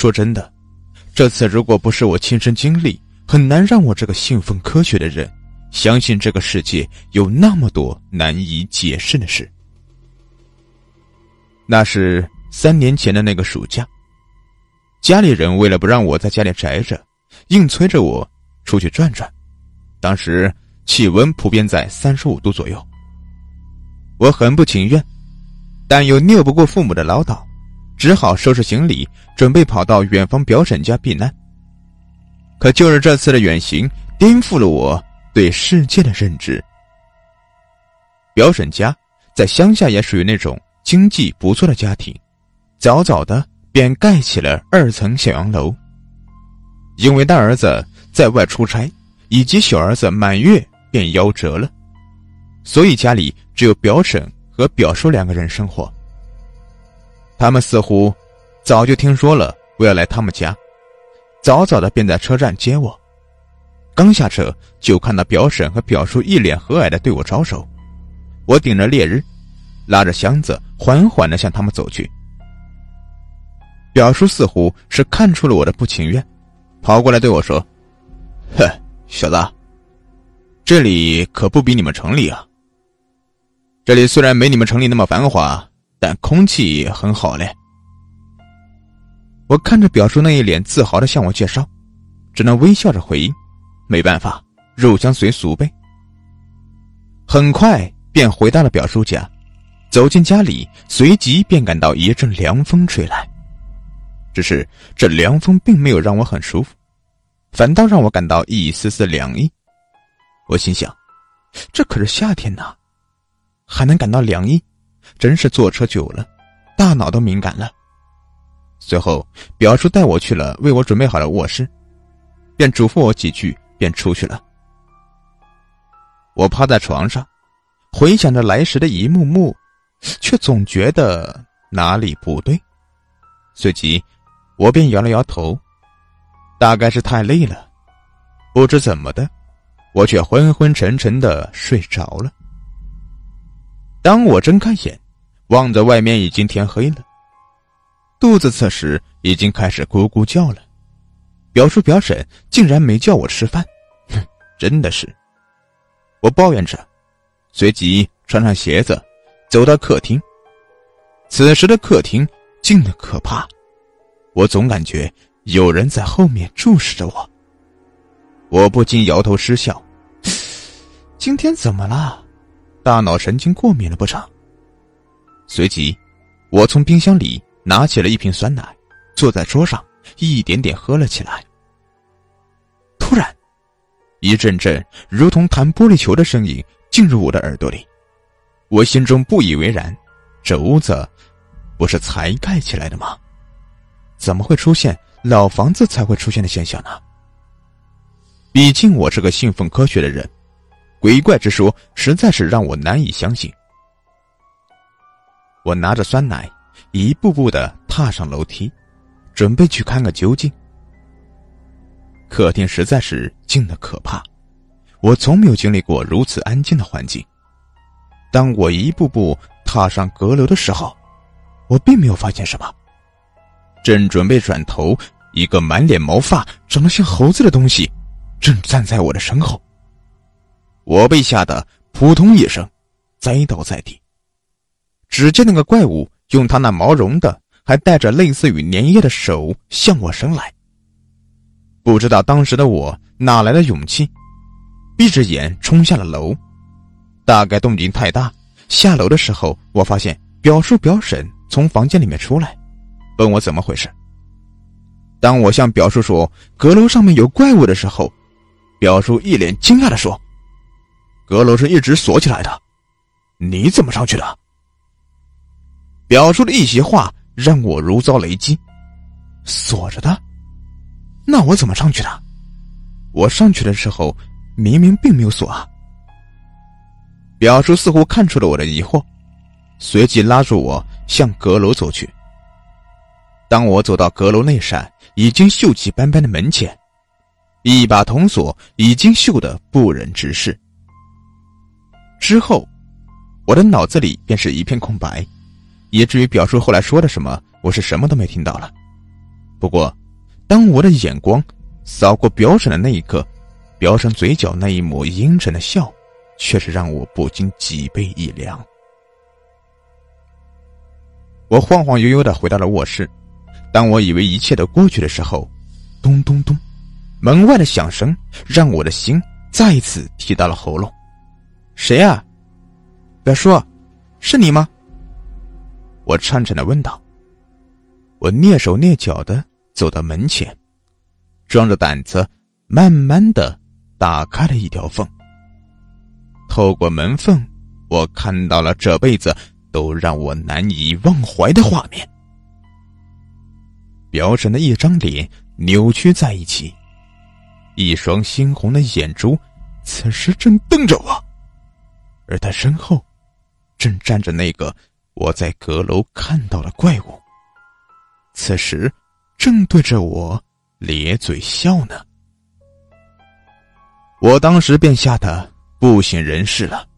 说真的，这次如果不是我亲身经历，很难让我这个信奉科学的人相信这个世界有那么多难以解释的事。那是三年前的那个暑假，家里人为了不让我在家里宅着，硬催着我出去转转。当时气温普遍在三十五度左右，我很不情愿，但又拗不过父母的唠叨。只好收拾行李，准备跑到远方表婶家避难。可就是这次的远行，颠覆了我对世界的认知。表婶家在乡下，也属于那种经济不错的家庭，早早的便盖起了二层小洋楼。因为大儿子在外出差，以及小儿子满月便夭折了，所以家里只有表婶和表叔两个人生活。他们似乎早就听说了我要来他们家，早早的便在车站接我。刚下车就看到表婶和表叔一脸和蔼的对我招手。我顶着烈日，拉着箱子缓缓的向他们走去。表叔似乎是看出了我的不情愿，跑过来对我说：“哼，小子，这里可不比你们城里啊。这里虽然没你们城里那么繁华。”但空气很好嘞。我看着表叔那一脸自豪的向我介绍，只能微笑着回应：“没办法，入乡随俗呗。”很快便回到了表叔家，走进家里，随即便感到一阵凉风吹来。只是这凉风并没有让我很舒服，反倒让我感到一丝丝凉意。我心想：这可是夏天呐，还能感到凉意？真是坐车久了，大脑都敏感了。随后，表叔带我去了为我准备好的卧室，便嘱咐我几句，便出去了。我趴在床上，回想着来时的一幕幕，却总觉得哪里不对。随即，我便摇了摇头，大概是太累了，不知怎么的，我却昏昏沉沉的睡着了。当我睁开眼，望着外面已经天黑了，肚子此时已经开始咕咕叫了。表叔表婶竟然没叫我吃饭，哼，真的是！我抱怨着，随即穿上鞋子，走到客厅。此时的客厅静的可怕，我总感觉有人在后面注视着我。我不禁摇头失笑，今天怎么了？大脑神经过敏了不成？随即，我从冰箱里拿起了一瓶酸奶，坐在桌上，一点点喝了起来。突然，一阵阵如同弹玻璃球的声音进入我的耳朵里，我心中不以为然：这屋子不是才盖起来的吗？怎么会出现老房子才会出现的现象呢？毕竟我是个信奉科学的人。鬼怪之说实在是让我难以相信。我拿着酸奶，一步步的踏上楼梯，准备去看个究竟。客厅实在是静的可怕，我从没有经历过如此安静的环境。当我一步步踏上阁楼的时候，我并没有发现什么。正准备转头，一个满脸毛发、长得像猴子的东西，正站在我的身后。我被吓得扑通一声，栽倒在地。只见那个怪物用他那毛绒的、还带着类似于粘液的手向我伸来。不知道当时的我哪来的勇气，闭着眼冲下了楼。大概动静太大，下楼的时候我发现表叔表婶从房间里面出来，问我怎么回事。当我向表叔说阁楼上面有怪物的时候，表叔一脸惊讶的说。阁楼是一直锁起来的，你怎么上去的？表叔的一席话让我如遭雷击，锁着的，那我怎么上去的？我上去的时候明明并没有锁啊！表叔似乎看出了我的疑惑，随即拉住我向阁楼走去。当我走到阁楼那扇已经锈迹斑斑的门前，一把铜锁已经锈得不忍直视。之后，我的脑子里便是一片空白，以至于表叔后来说的什么，我是什么都没听到了。不过，当我的眼光扫过表婶的那一刻，表婶嘴角那一抹阴沉的笑，却是让我不禁脊背一凉。我晃晃悠悠的回到了卧室，当我以为一切都过去的时候，咚咚咚，门外的响声让我的心再一次提到了喉咙。谁啊？表叔，是你吗？我颤颤的问道。我蹑手蹑脚的走到门前，壮着胆子，慢慢的打开了一条缝。透过门缝，我看到了这辈子都让我难以忘怀的画面。表婶的一张脸扭曲在一起，一双猩红的眼珠，此时正瞪着我，而他身后，正站着那个我在阁楼看到了怪物。此时，正对着我咧嘴笑呢。我当时便吓得不省人事了。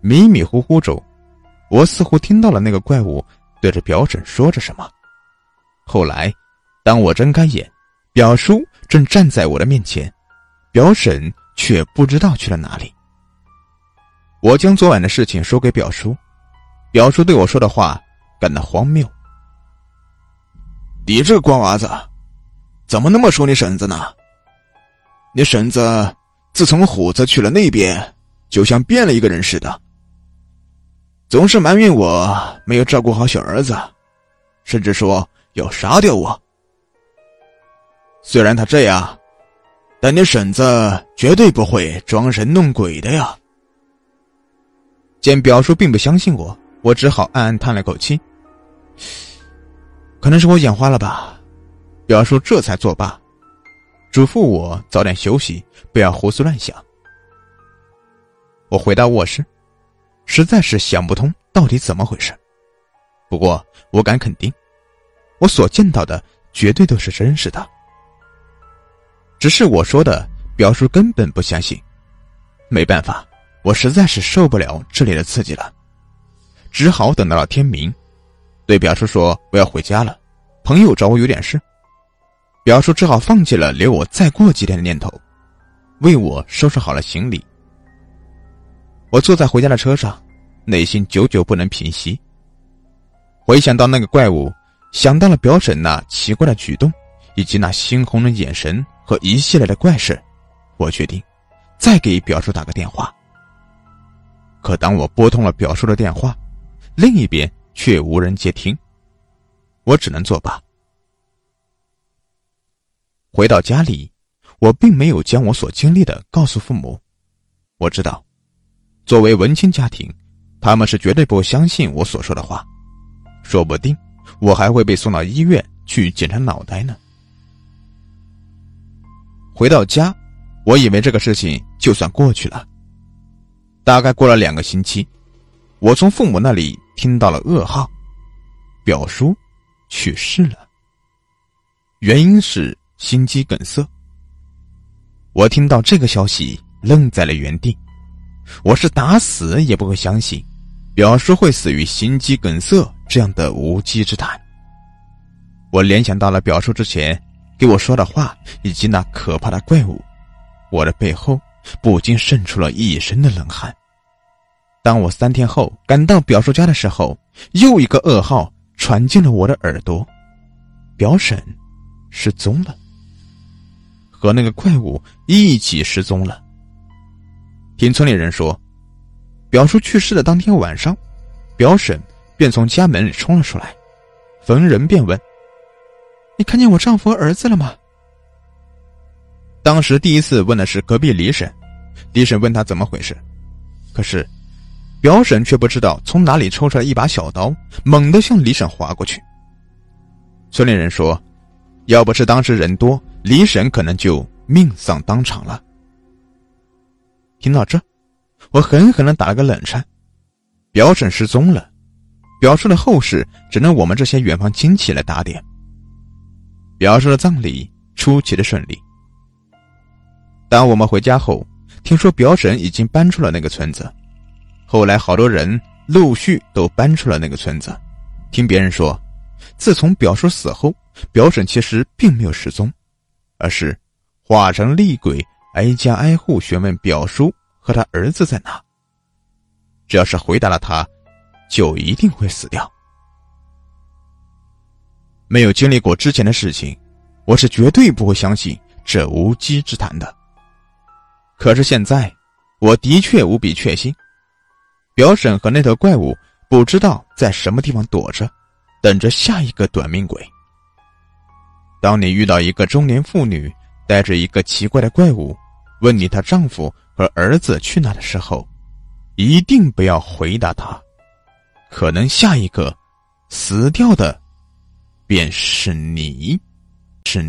迷迷糊糊中，我似乎听到了那个怪物对着表婶说着什么。后来，当我睁开眼，表叔正站在我的面前，表婶却不知道去了哪里。我将昨晚的事情说给表叔，表叔对我说的话感到荒谬。你这瓜娃子，怎么那么说你婶子呢？你婶子自从虎子去了那边，就像变了一个人似的，总是埋怨我没有照顾好小儿子，甚至说要杀掉我。虽然他这样，但你婶子绝对不会装神弄鬼的呀。见表叔并不相信我，我只好暗暗叹了口气。可能是我眼花了吧，表叔这才作罢，嘱咐我早点休息，不要胡思乱想。我回到卧室，实在是想不通到底怎么回事。不过我敢肯定，我所见到的绝对都是真实的。只是我说的，表叔根本不相信。没办法，我实在是受不了这里的刺激了，只好等到了天明。对表叔说：“我要回家了，朋友找我有点事。”表叔只好放弃了留我再过几天的念头，为我收拾好了行李。我坐在回家的车上，内心久久不能平息。回想到那个怪物，想到了表婶那奇怪的举动，以及那猩红的眼神和一系列的怪事，我决定再给表叔打个电话。可当我拨通了表叔的电话，另一边。却无人接听，我只能作罢。回到家里，我并没有将我所经历的告诉父母。我知道，作为文青家庭，他们是绝对不相信我所说的话，说不定我还会被送到医院去检查脑袋呢。回到家，我以为这个事情就算过去了。大概过了两个星期，我从父母那里。听到了噩耗，表叔去世了。原因是心肌梗塞。我听到这个消息，愣在了原地。我是打死也不会相信，表叔会死于心肌梗塞这样的无稽之谈。我联想到了表叔之前给我说的话，以及那可怕的怪物，我的背后不禁渗出了一身的冷汗。当我三天后赶到表叔家的时候，又一个噩耗传进了我的耳朵：表婶失踪了，和那个怪物一起失踪了。听村里人说，表叔去世的当天晚上，表婶便从家门里冲了出来，逢人便问：“你看见我丈夫和儿子了吗？”当时第一次问的是隔壁李婶，李婶问他怎么回事，可是。表婶却不知道从哪里抽出来一把小刀，猛地向李婶划过去。村里人说，要不是当时人多，李婶可能就命丧当场了。听到这，我狠狠的打了个冷颤。表婶失踪了，表叔的后事只能我们这些远方亲戚来打点。表叔的葬礼出奇的顺利。当我们回家后，听说表婶已经搬出了那个村子。后来，好多人陆续都搬出了那个村子。听别人说，自从表叔死后，表婶其实并没有失踪，而是化成厉鬼，挨家挨户询问表叔和他儿子在哪。只要是回答了他，就一定会死掉。没有经历过之前的事情，我是绝对不会相信这无稽之谈的。可是现在，我的确无比确信，表婶和那头怪物不知道在什么地方躲着，等着下一个短命鬼。当你遇到一个中年妇女带着一个奇怪的怪物，问你她丈夫和儿子去哪的时候，一定不要回答她，可能下一个死掉的便是你，是。